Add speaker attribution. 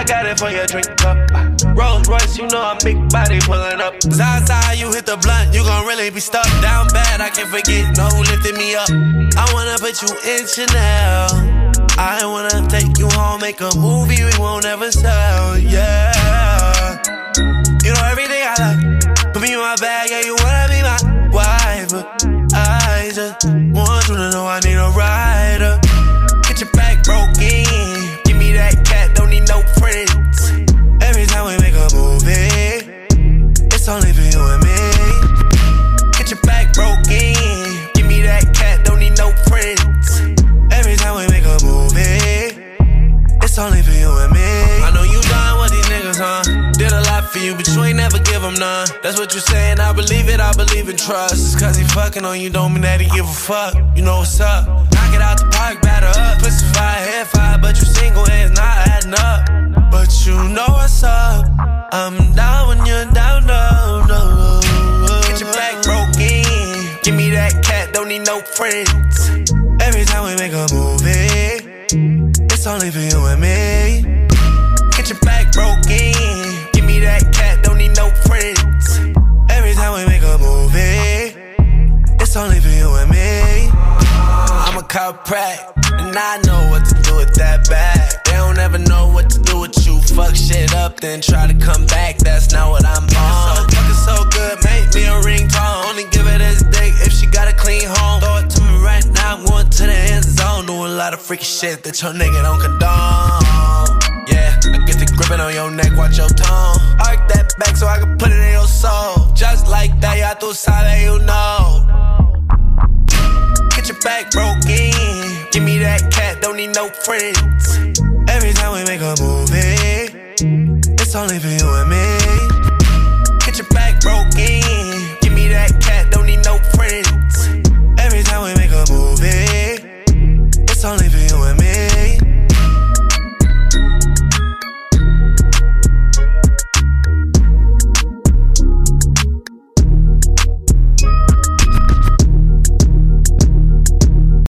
Speaker 1: I got it for your drink up. Rolls Royce, you know I'm big body pulling up. Zaza, you hit the blunt, you gon' really be stuck. Down bad, I can't forget, no lifted me up. I wanna put you in Chanel. I wanna take you home, make a movie we won't ever sell, yeah. You know everything I like. Put me in my bag, yeah, you wanna be my wife. I just want you to it's only for you and me. Get your back broken. Give me that cat, don't need no friends. Every time we make a movie, it's only for you and me. I know you done with these niggas, huh? Did a lot for you, but you ain't never give them none. That's what you saying, I believe it, I believe in trust. Cause he fucking on you, don't mean that he give a fuck. You know what's up? Knock it out the park, batter up. Pussy Give me that cat, don't need no friends. Every time we make a movie, it's only for you and me. Get your back broken. Give me that cat, don't need no friends. Every time we make a movie, it's only for you and me. I'm a chiropract, and I know what to do with that bag. They don't ever know what to do with you. Fuck shit up, then try freaky shit that your nigga don't condone. Yeah, I get the gripping on your neck, watch your tone. Arc that back so I can put it in your soul. Just like that, ya tú sabes, you know. Get your back broken. Give me that cat, don't need no friends. Every time we make a movie, it's only for you and me.